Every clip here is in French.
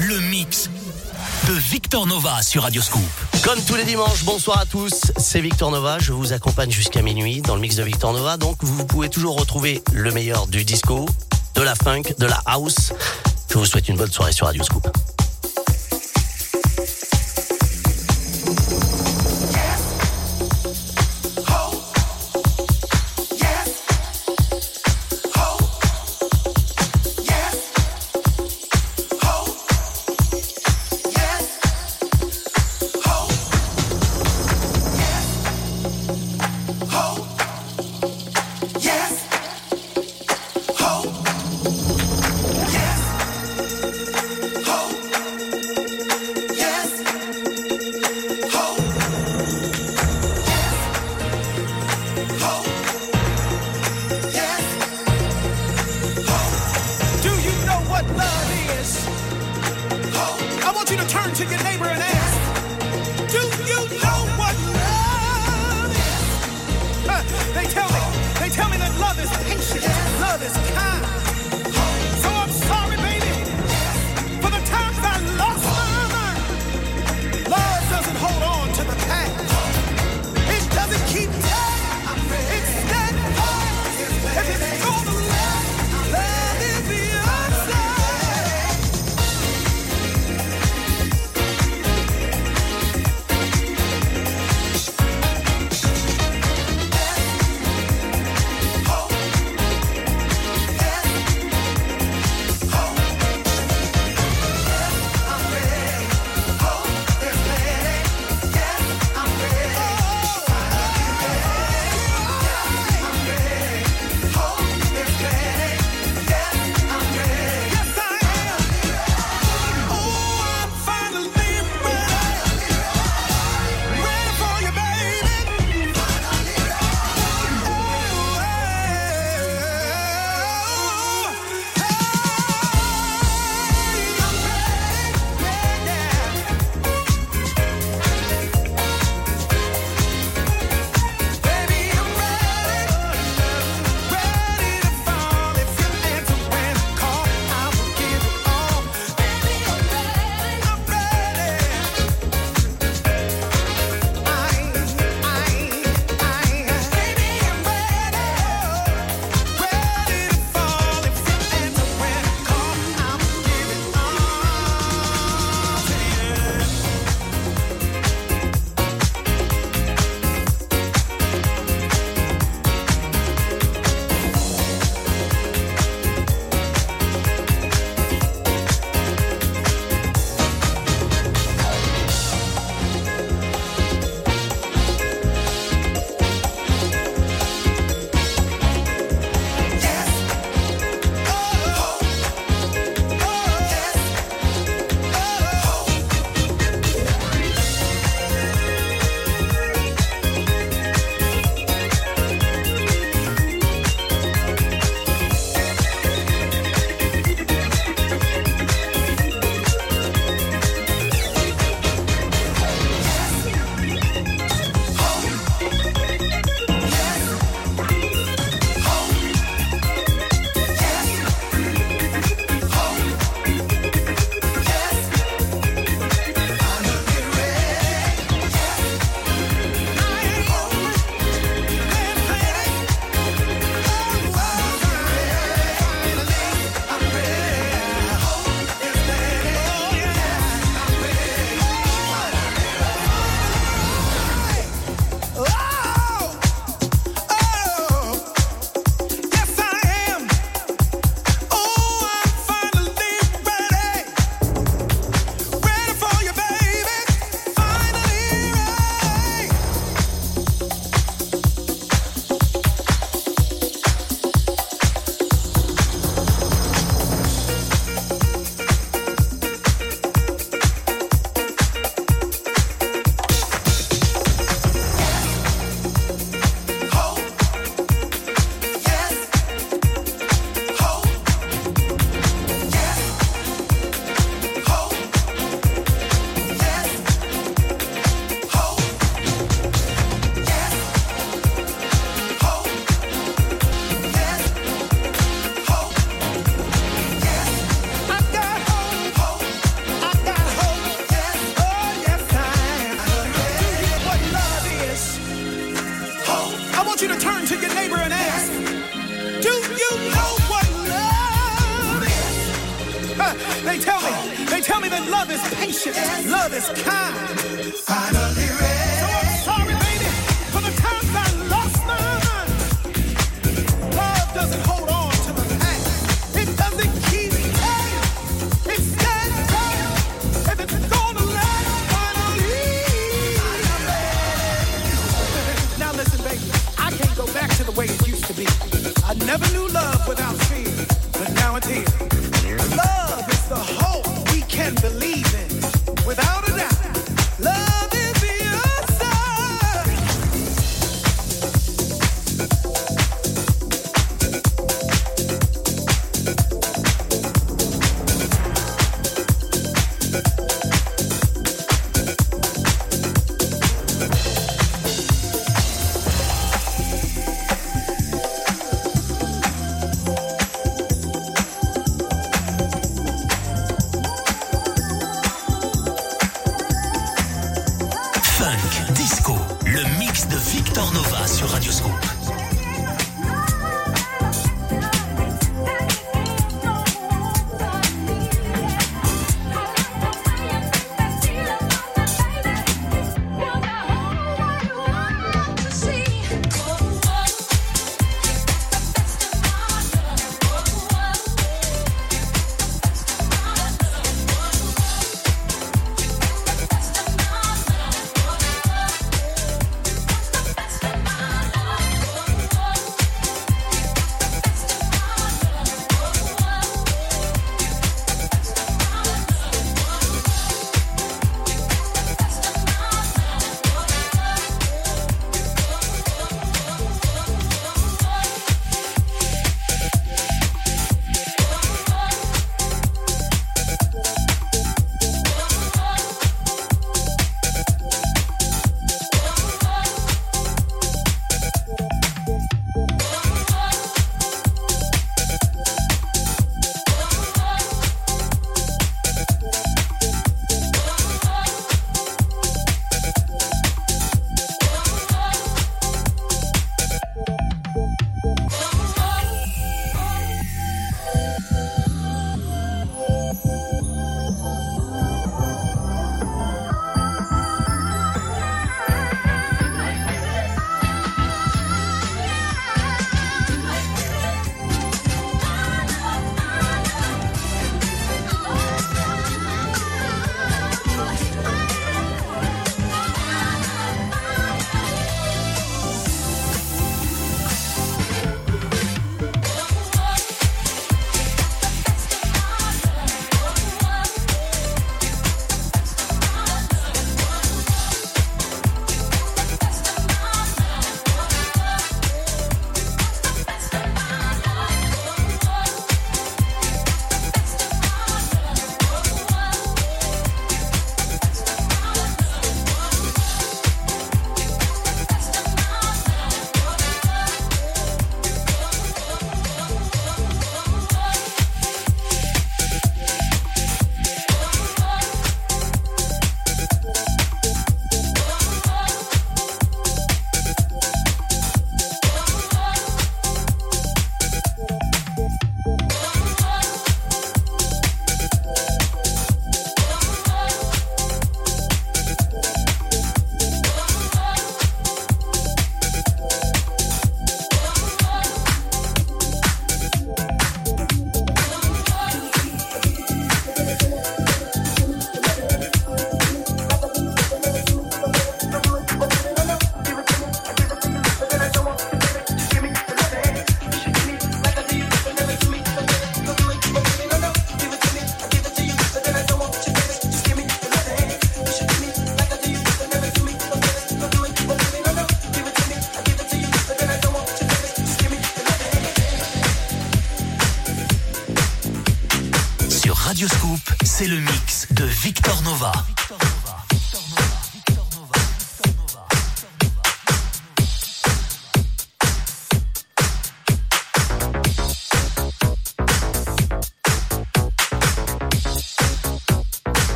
Le mix de Victor Nova sur Radioscoop. Comme tous les dimanches, bonsoir à tous, c'est Victor Nova, je vous accompagne jusqu'à minuit dans le mix de Victor Nova, donc vous pouvez toujours retrouver le meilleur du disco, de la funk, de la house. Je vous souhaite une bonne soirée sur Radioscoop. Ho!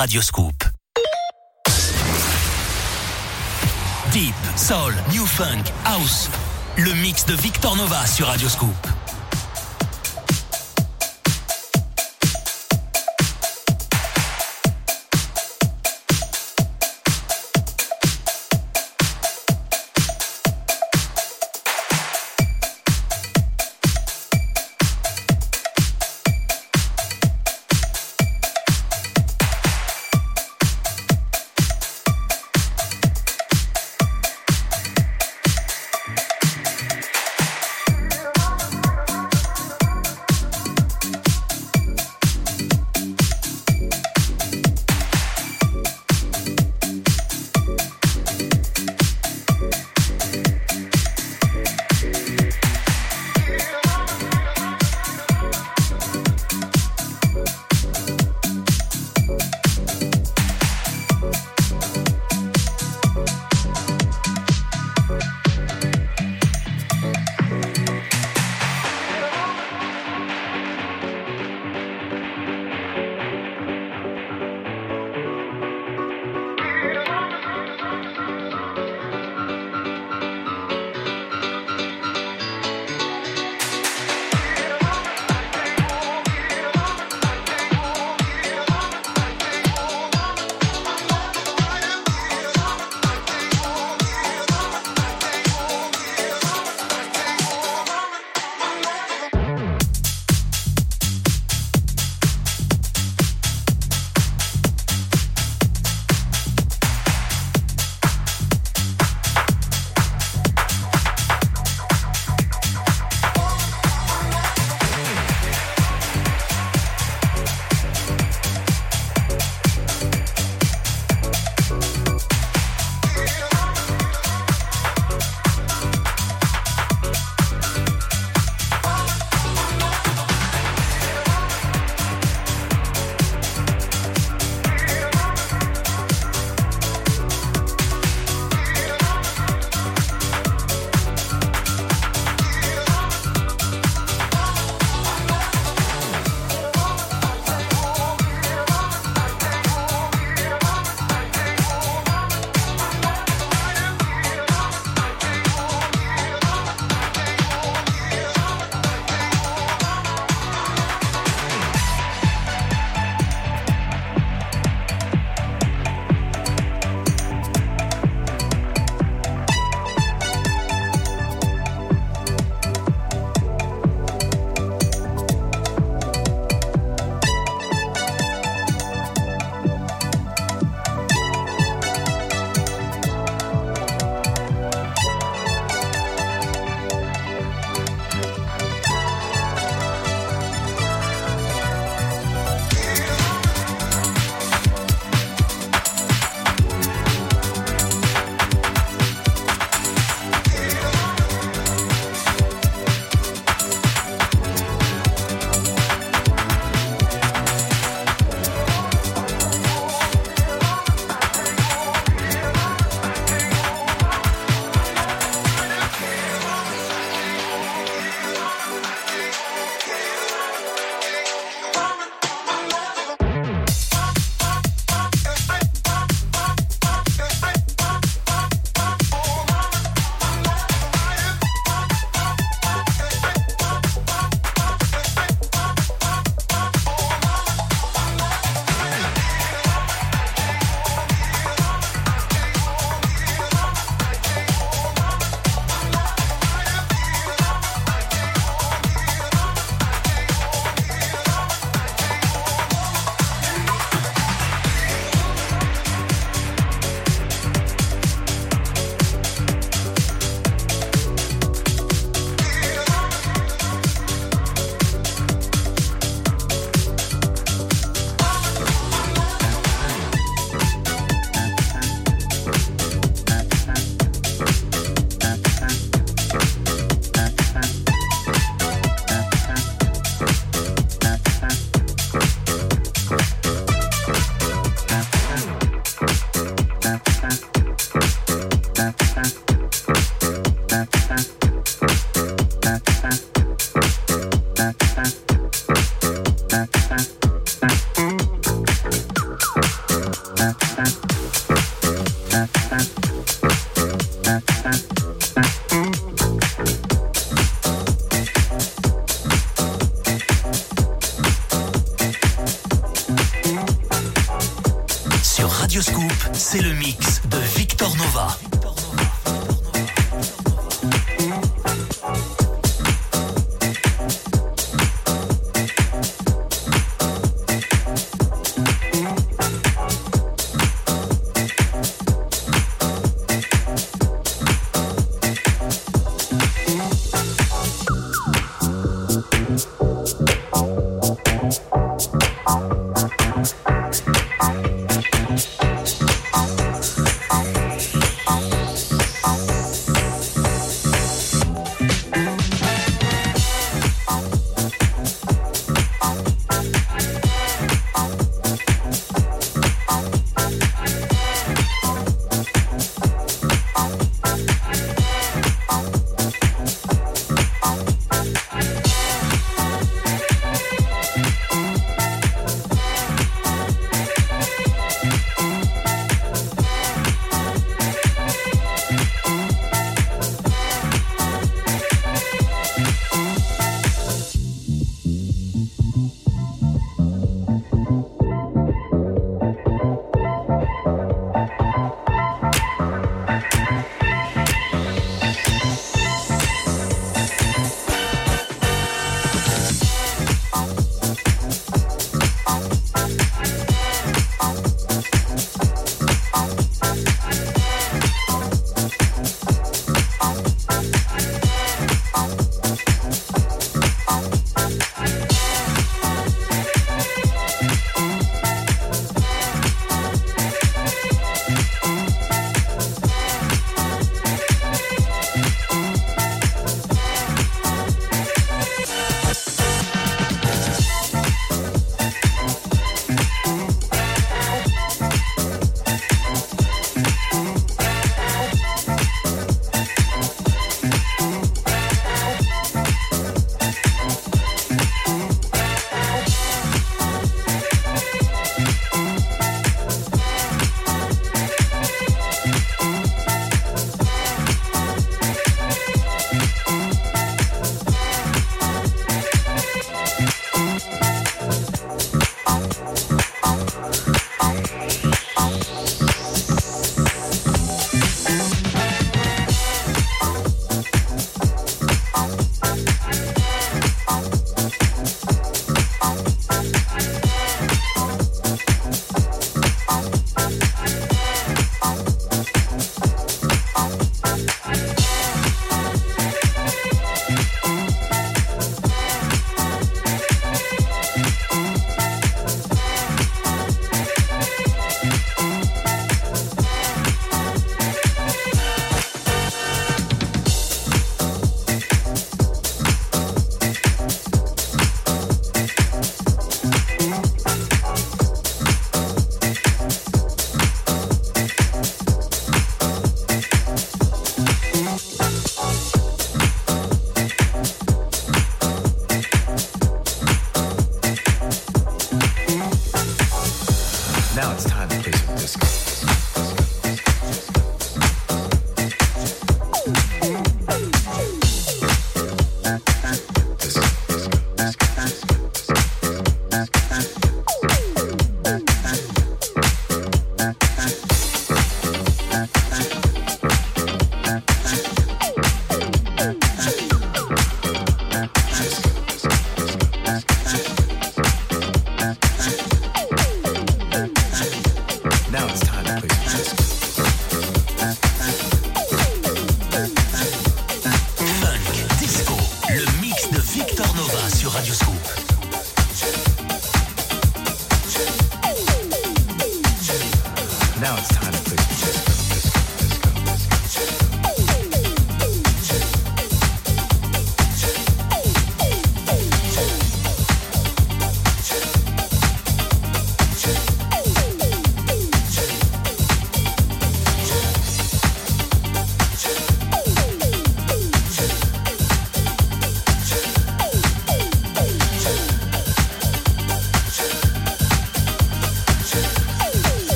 Vous écoutez Radio Scoop. Deep, Soul, New Funk, House. Le mix de Victor Nova sur Radio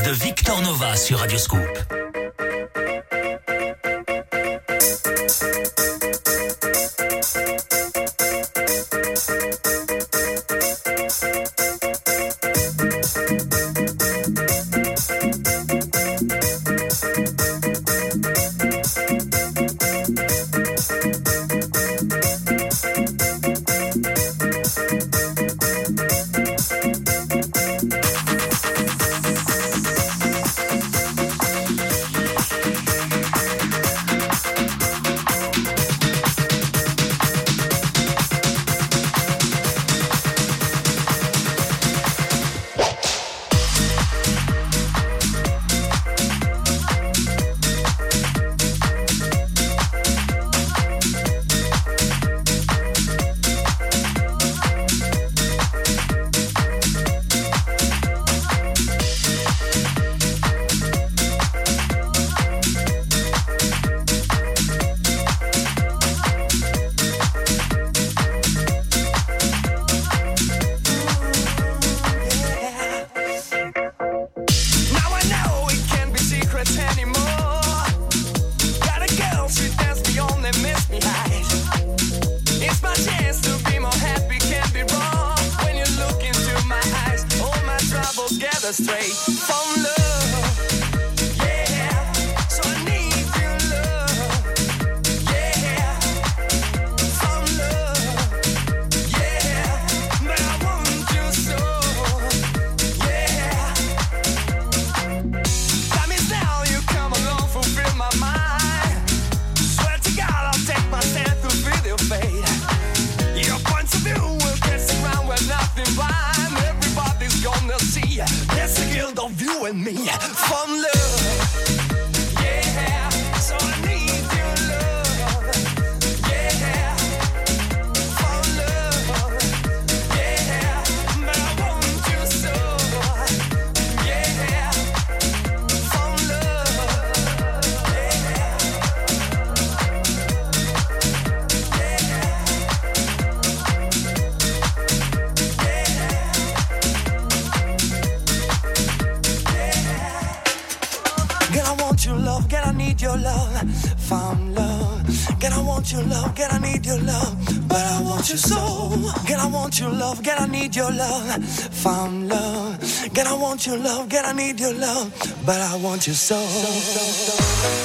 de Victor Nova sur Radio Scoop. your love, found love. Girl, I want your love, girl, I need your love, but I want your soul. Girl, I want your love, girl, I need your love, found love. Girl, I want your love, girl, I need your love, but I want your soul.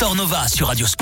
Victor Nova sur Radioscope.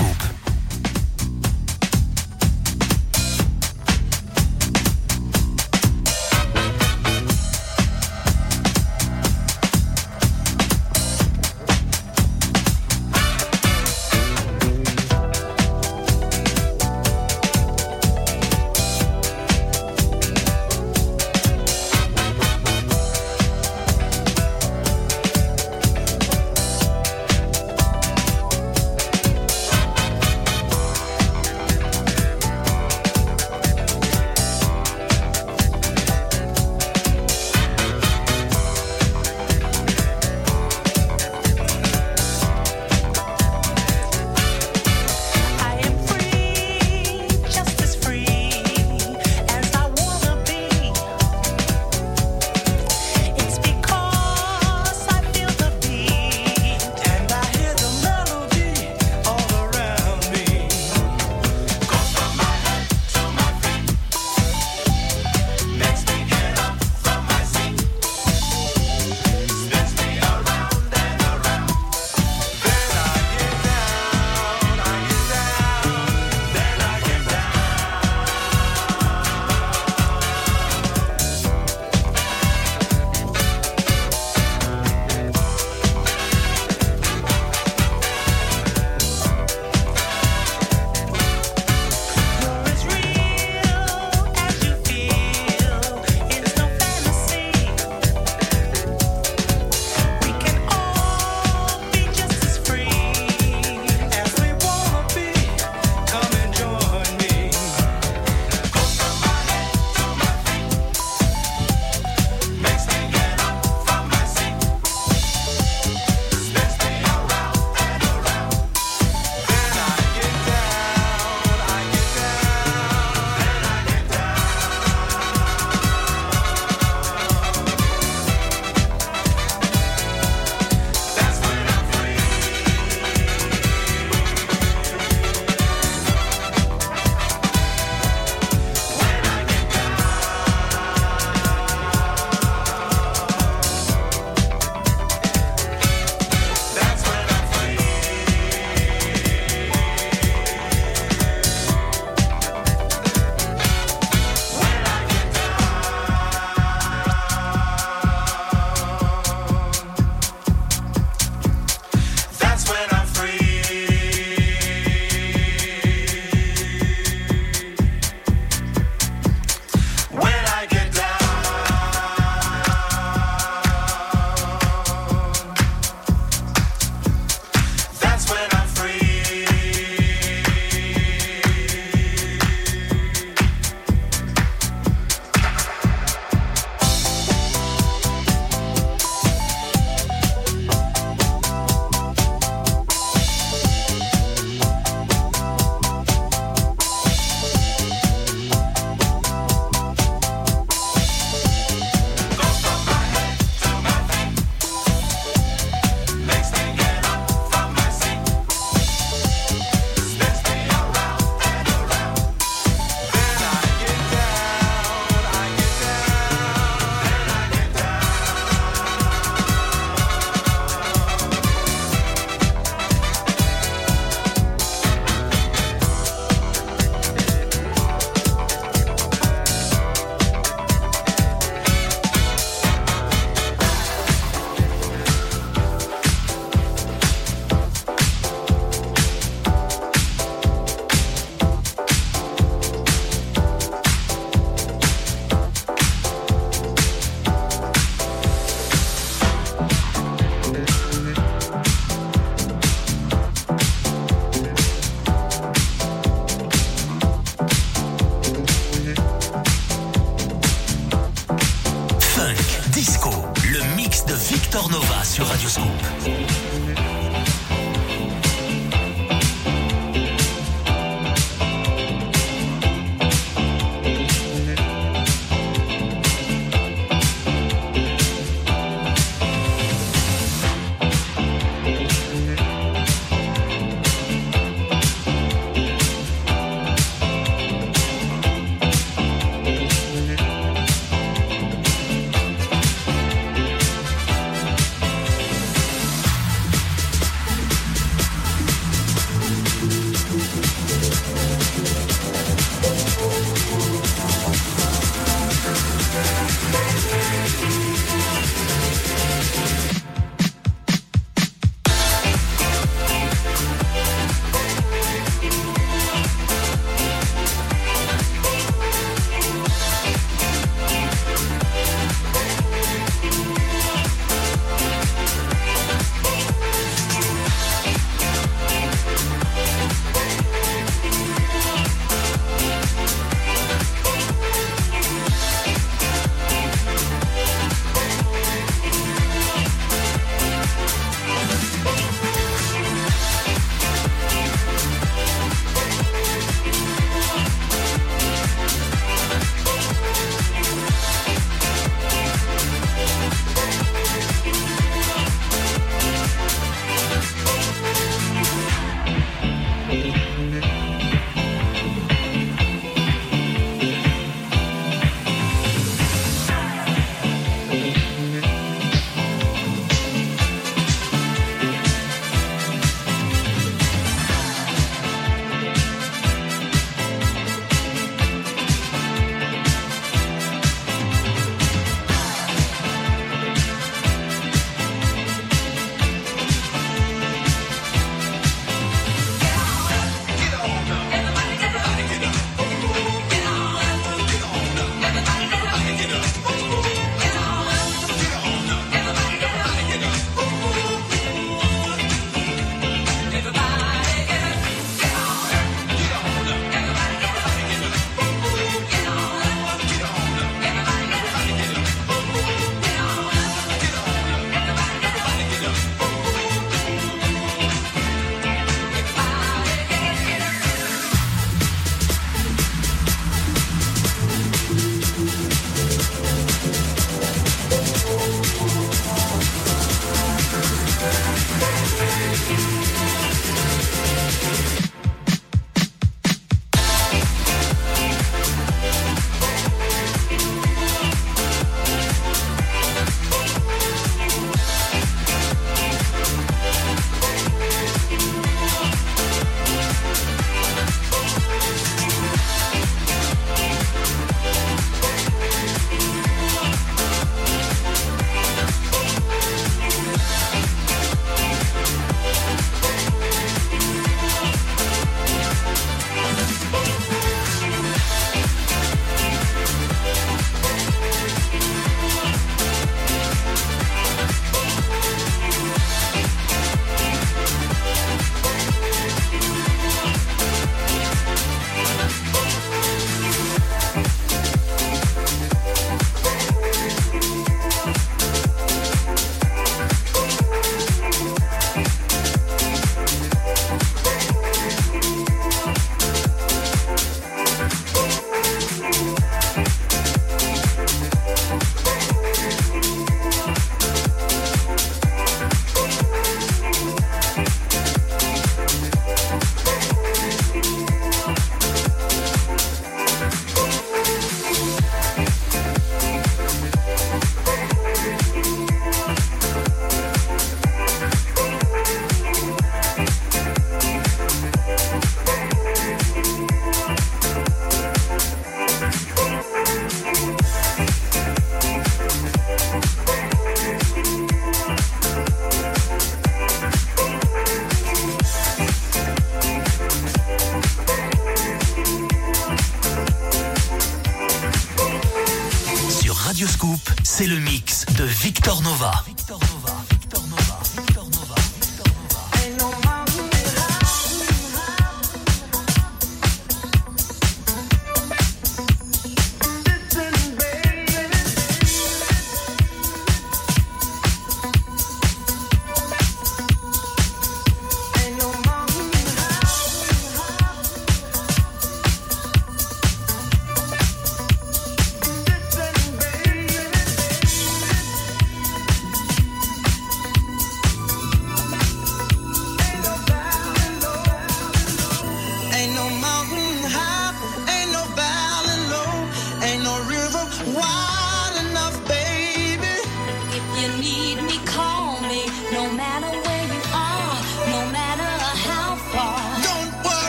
sur Radioscope.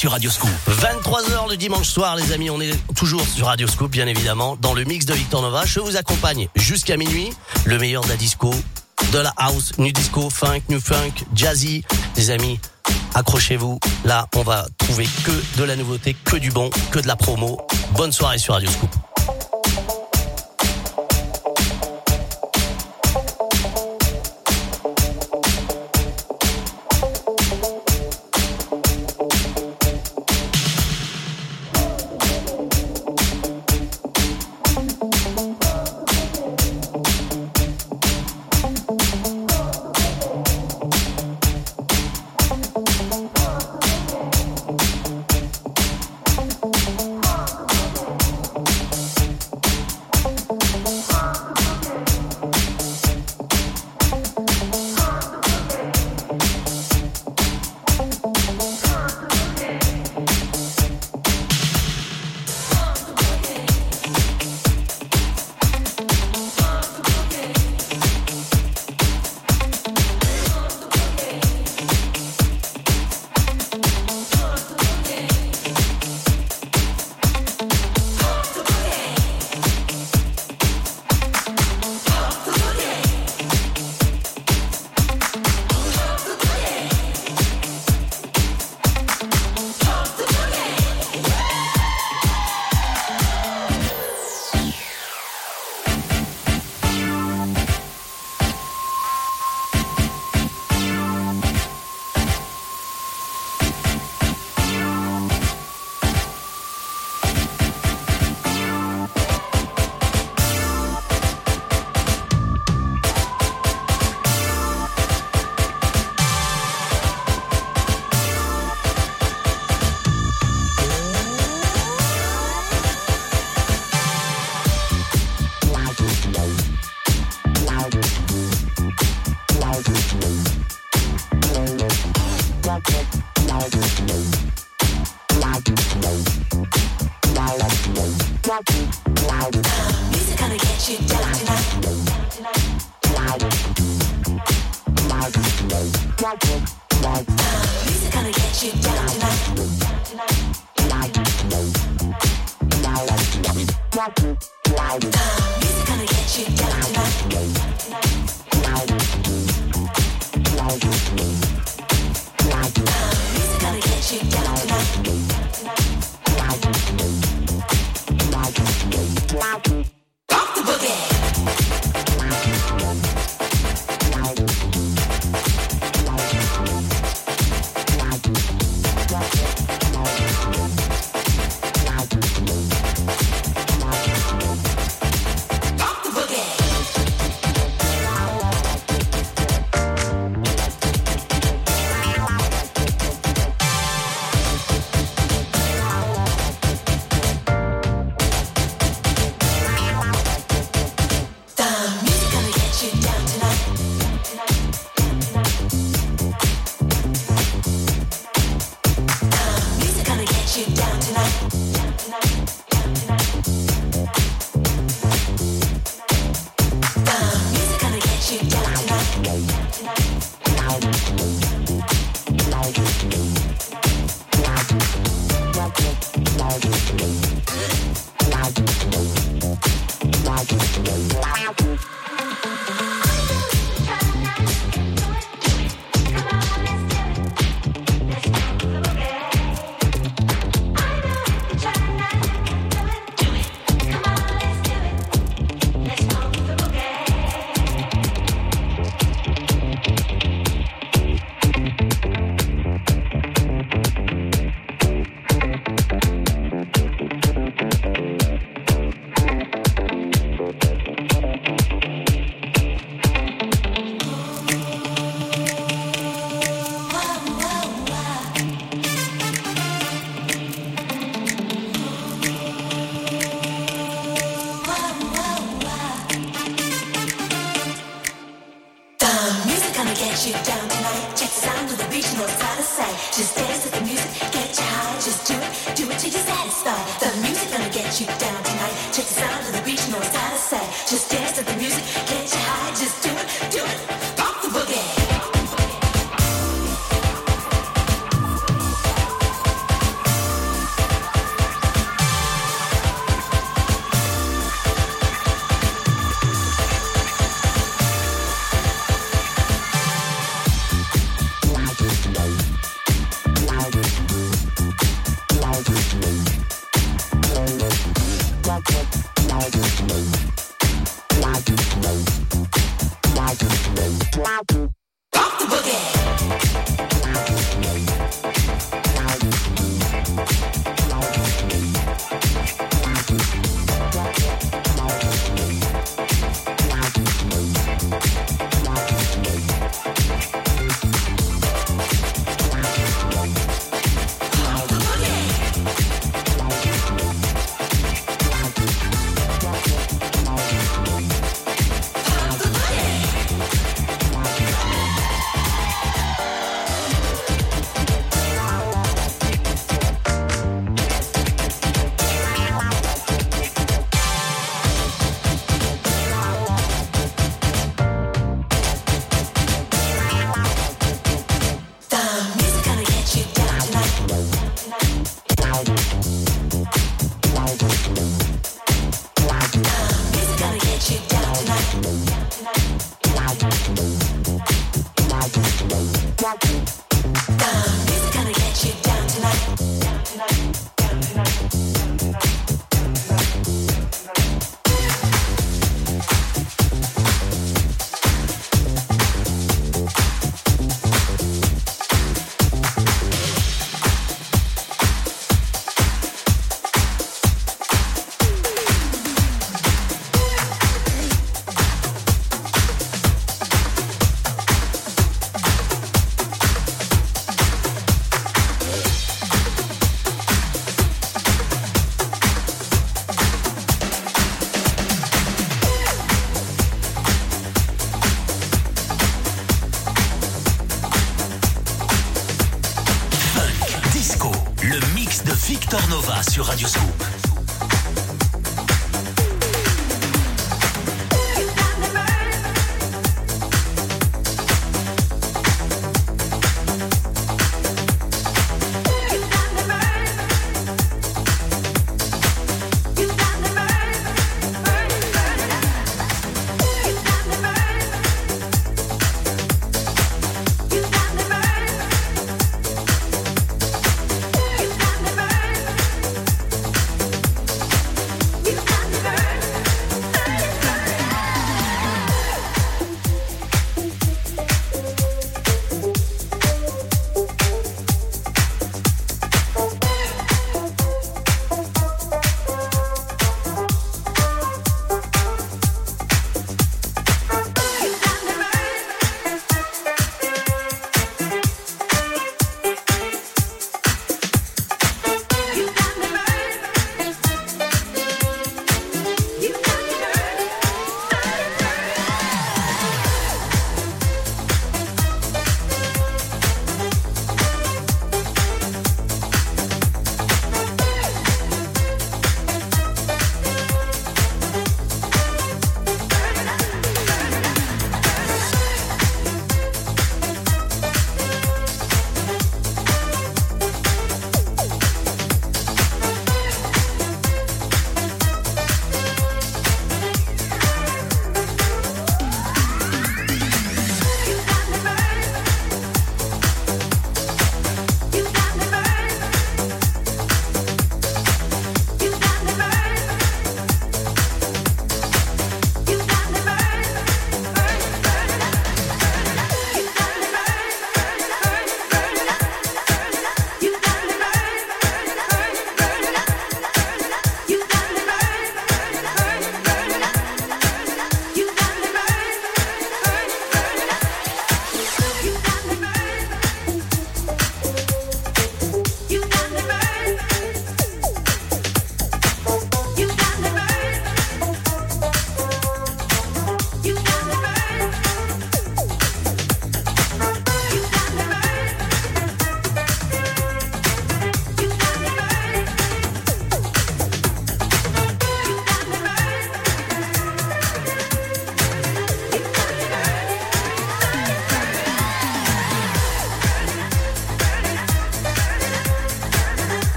Sur Radioscoop. 23h le dimanche soir, les amis. On est toujours sur Radioscoop, bien évidemment, dans le mix de Victor Nova. Je vous accompagne jusqu'à minuit. Le meilleur de la disco, de la house, new disco, funk, new funk, jazzy. Les amis, accrochez-vous. Là, on va trouver que de la nouveauté, que du bon, que de la promo. Bonne soirée sur Radioscoop.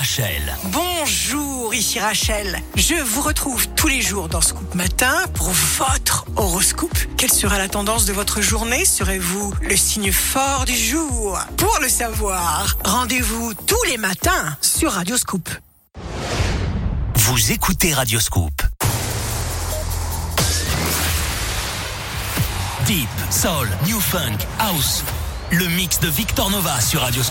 Rachel. Bonjour, ici Rachel. Je vous retrouve tous les jours dans Scoop Matin pour votre horoscope. Quelle sera la tendance de votre journée? Serez-vous le signe fort du jour? Pour le savoir, rendez-vous tous les matins sur Radio Scoop. Vous écoutez Radio Scoop. Deep, Soul, New Funk, House. Le mix de Victor Nova sur Radio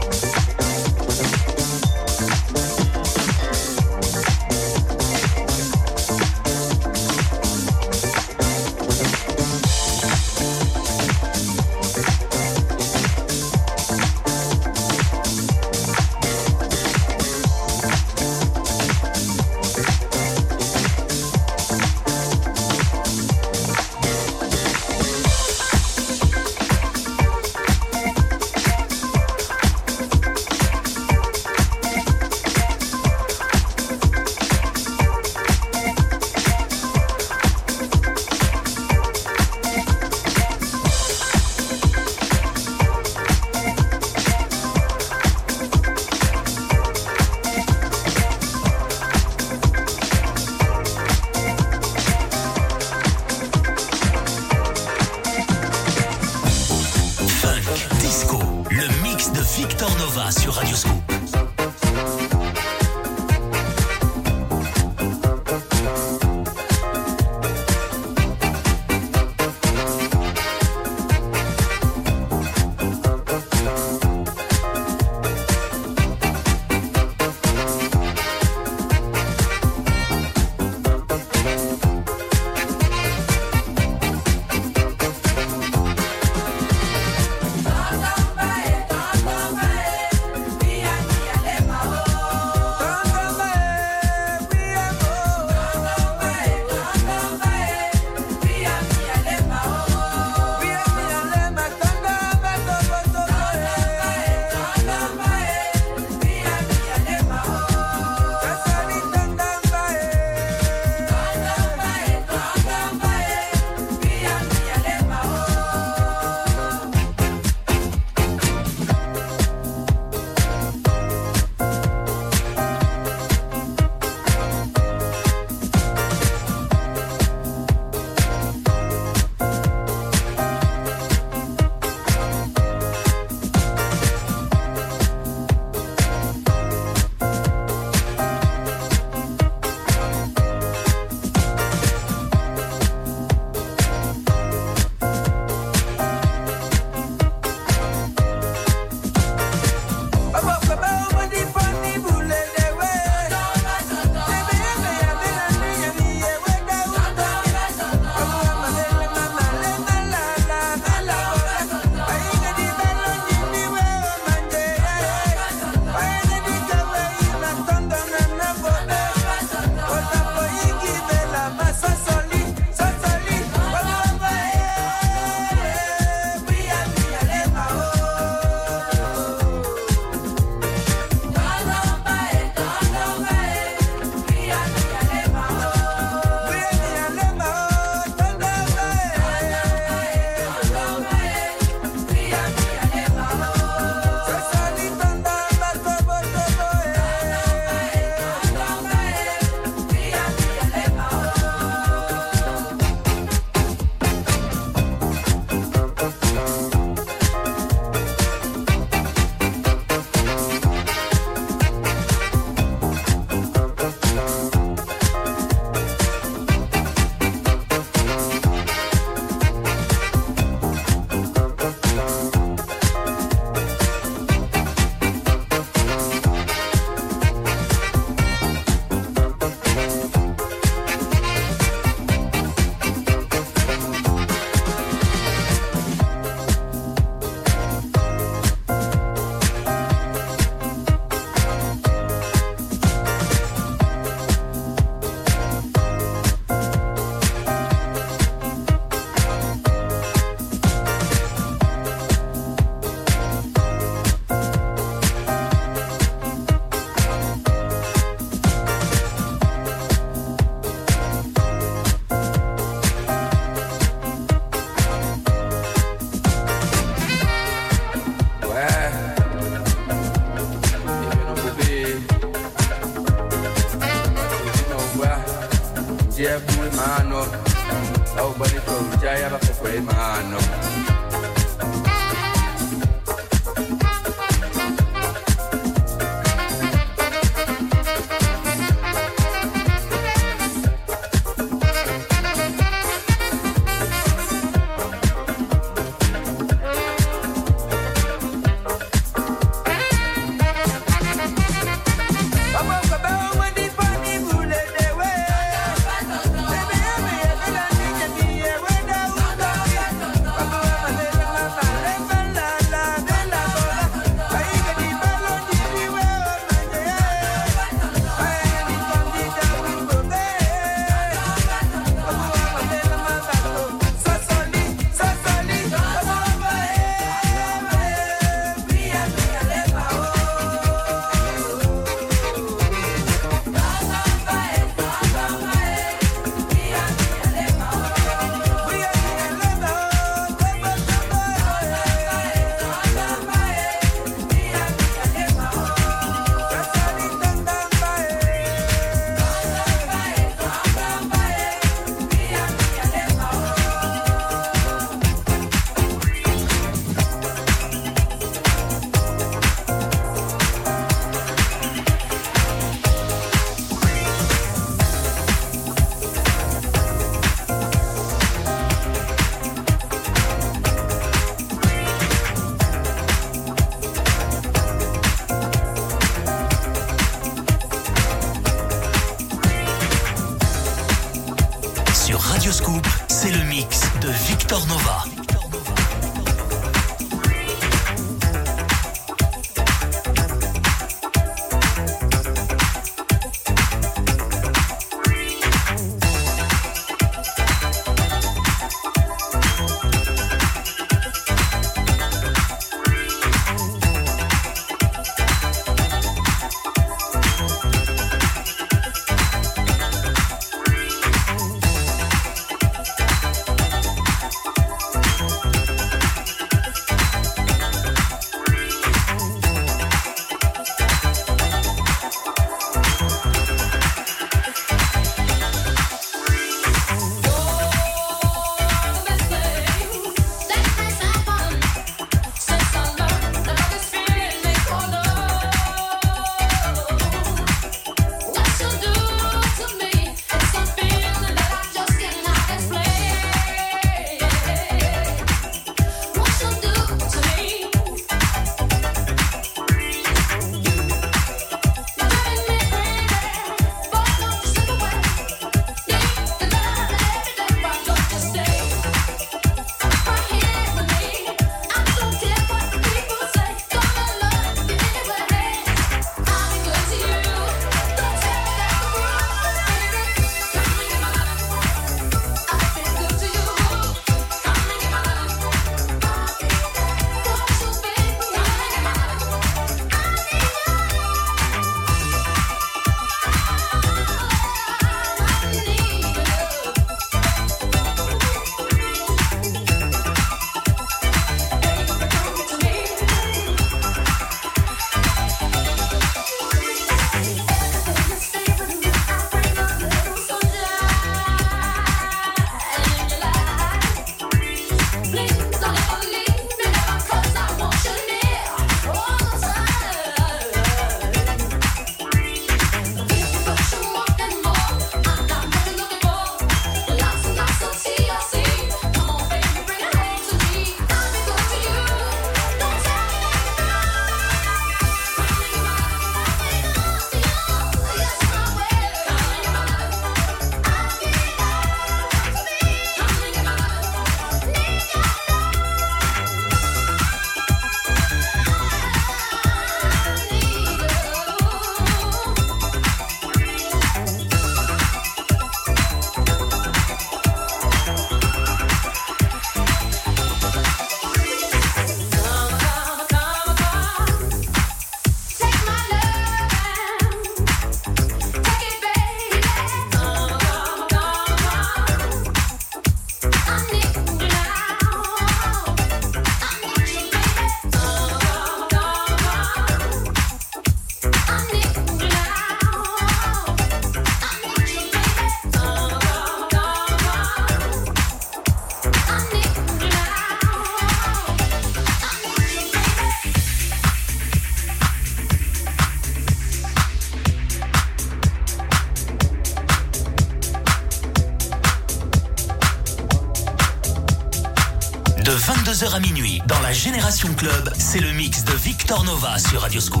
sur Radioscoop.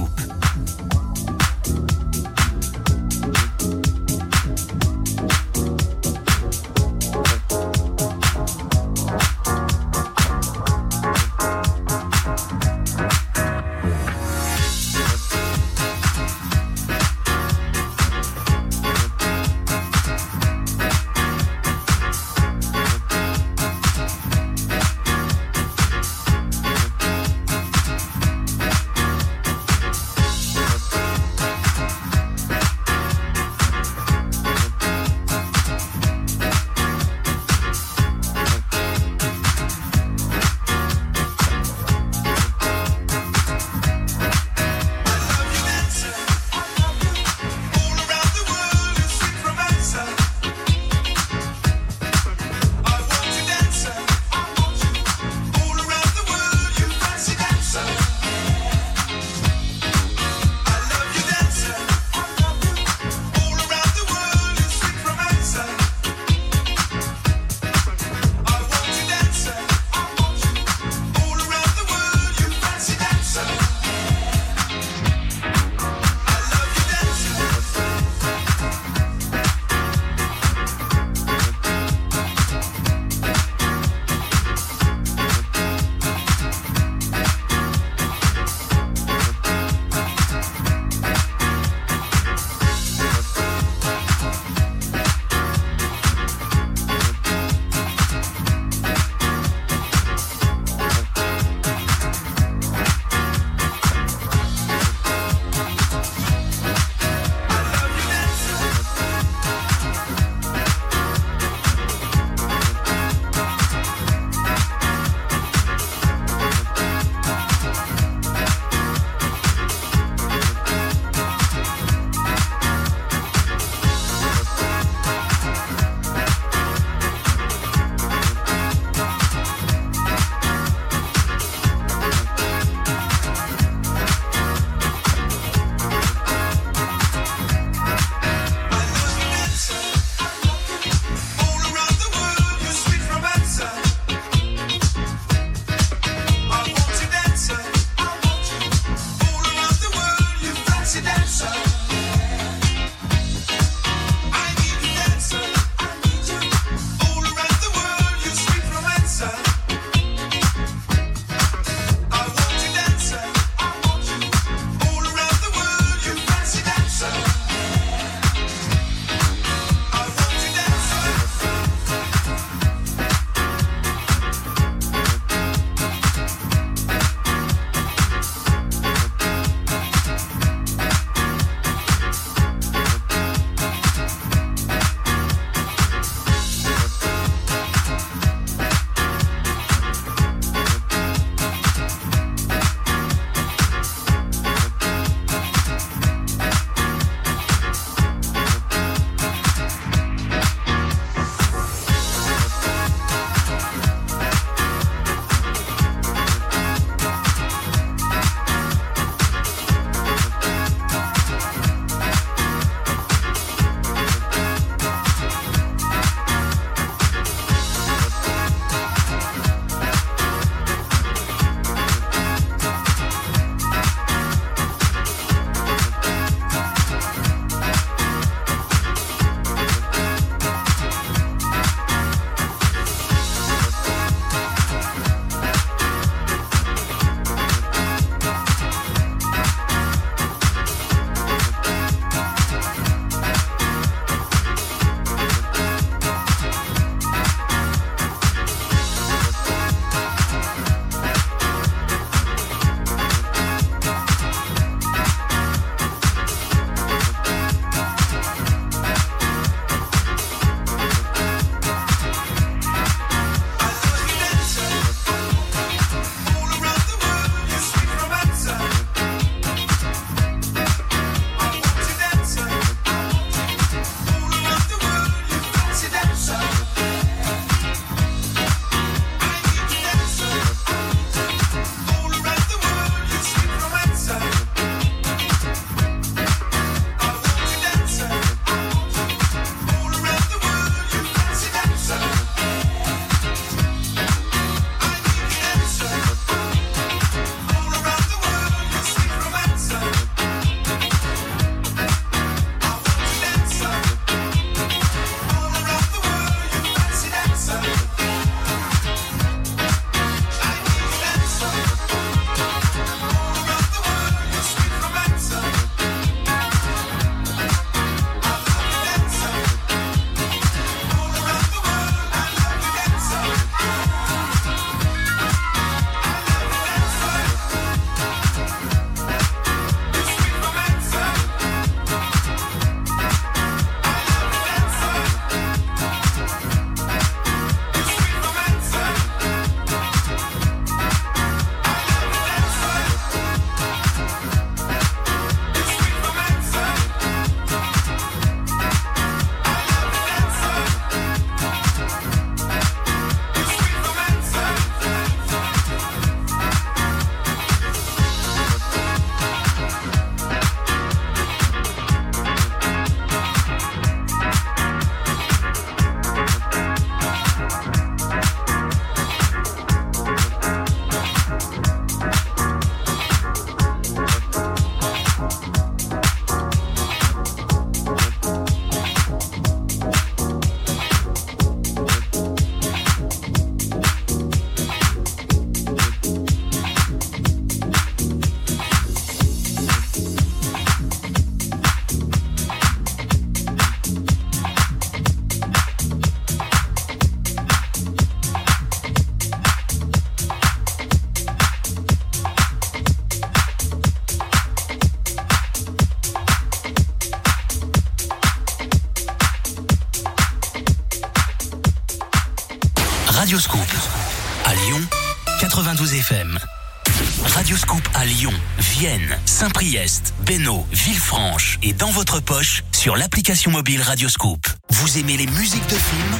Et dans votre poche sur l'application mobile Radioscoop. Vous aimez les musiques de films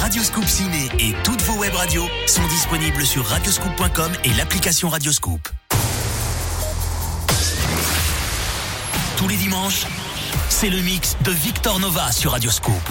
Radioscoop Ciné et toutes vos web radios sont disponibles sur radioscoop.com et l'application Radioscoop. Tous les dimanches, c'est le mix de Victor Nova sur Radioscoop.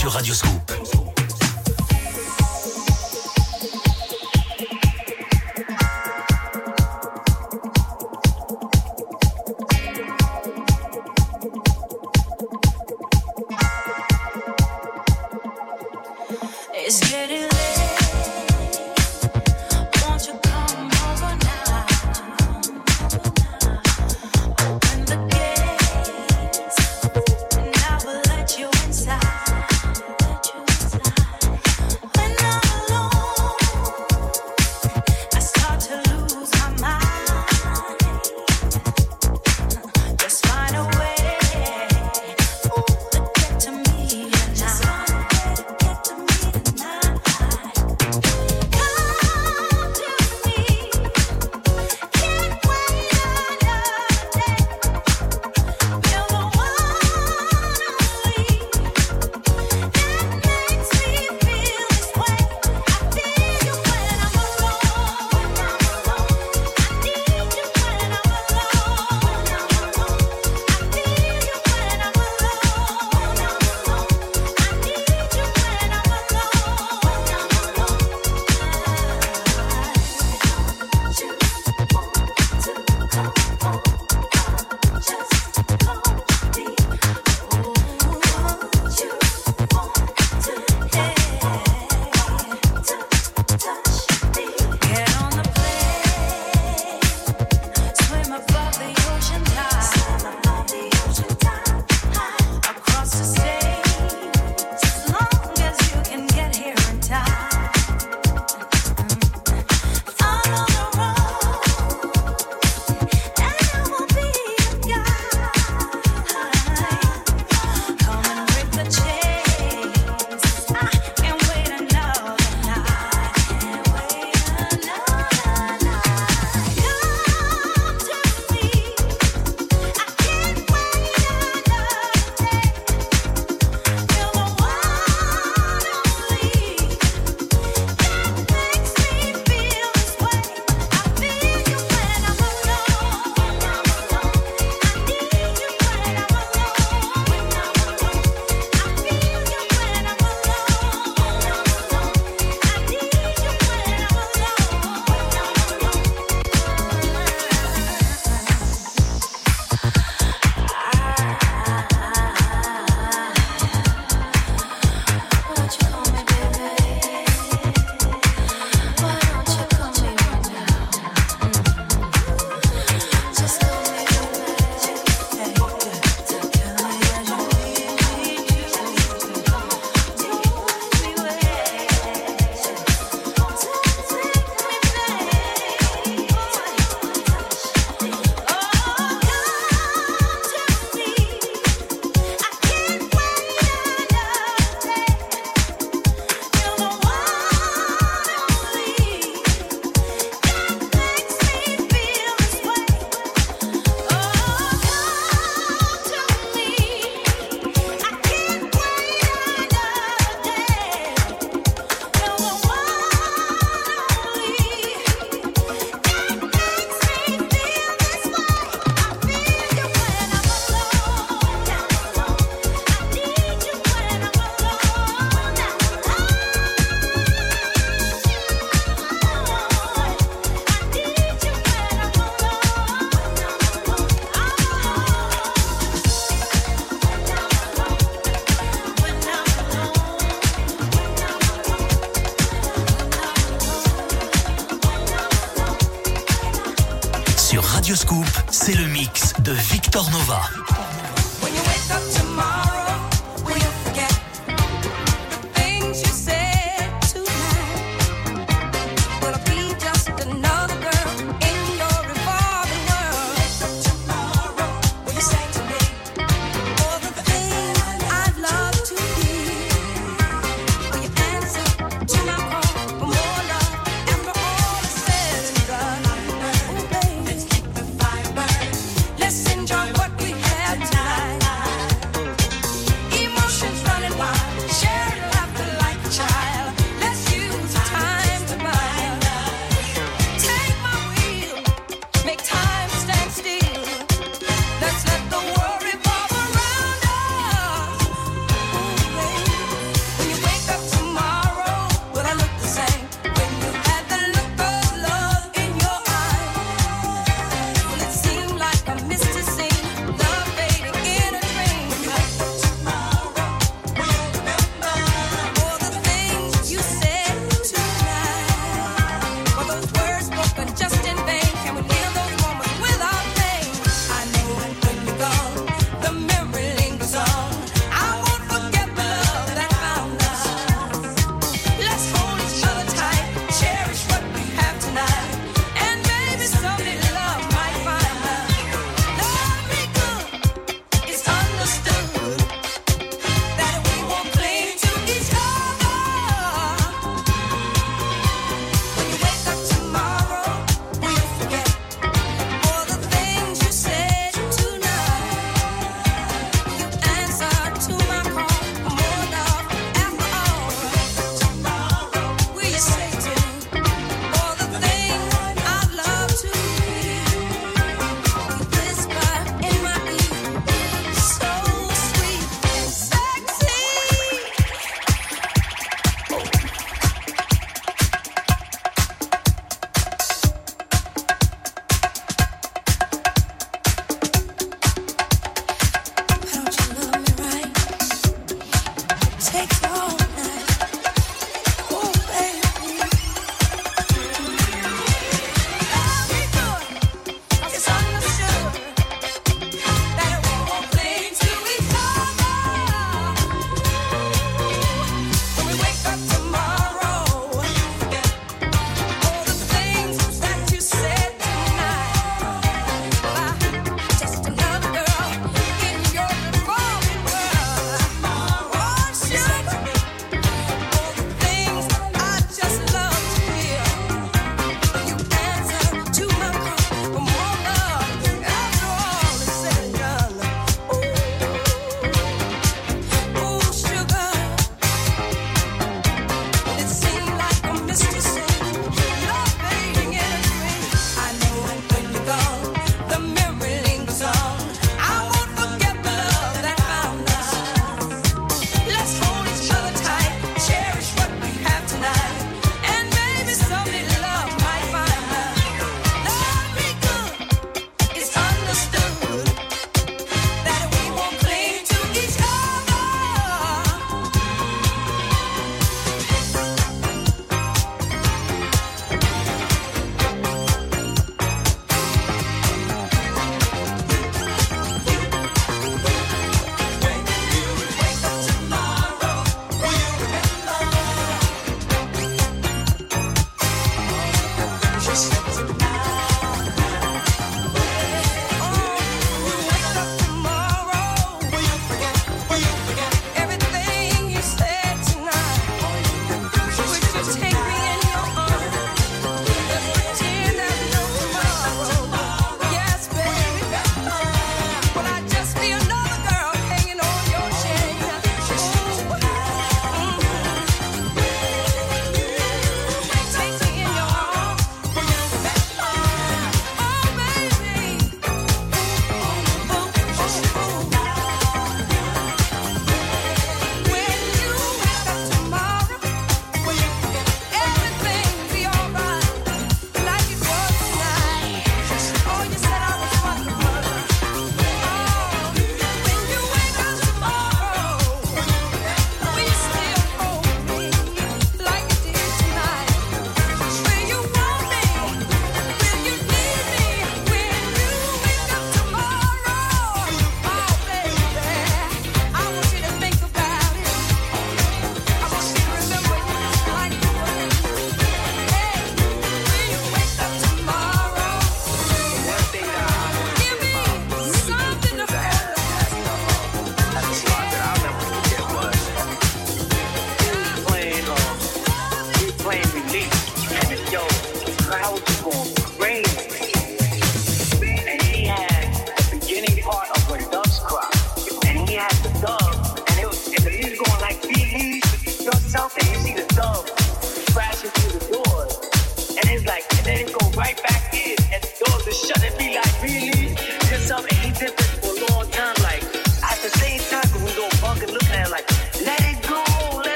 Sur Radio Scoop.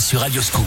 Sur Radioscoop.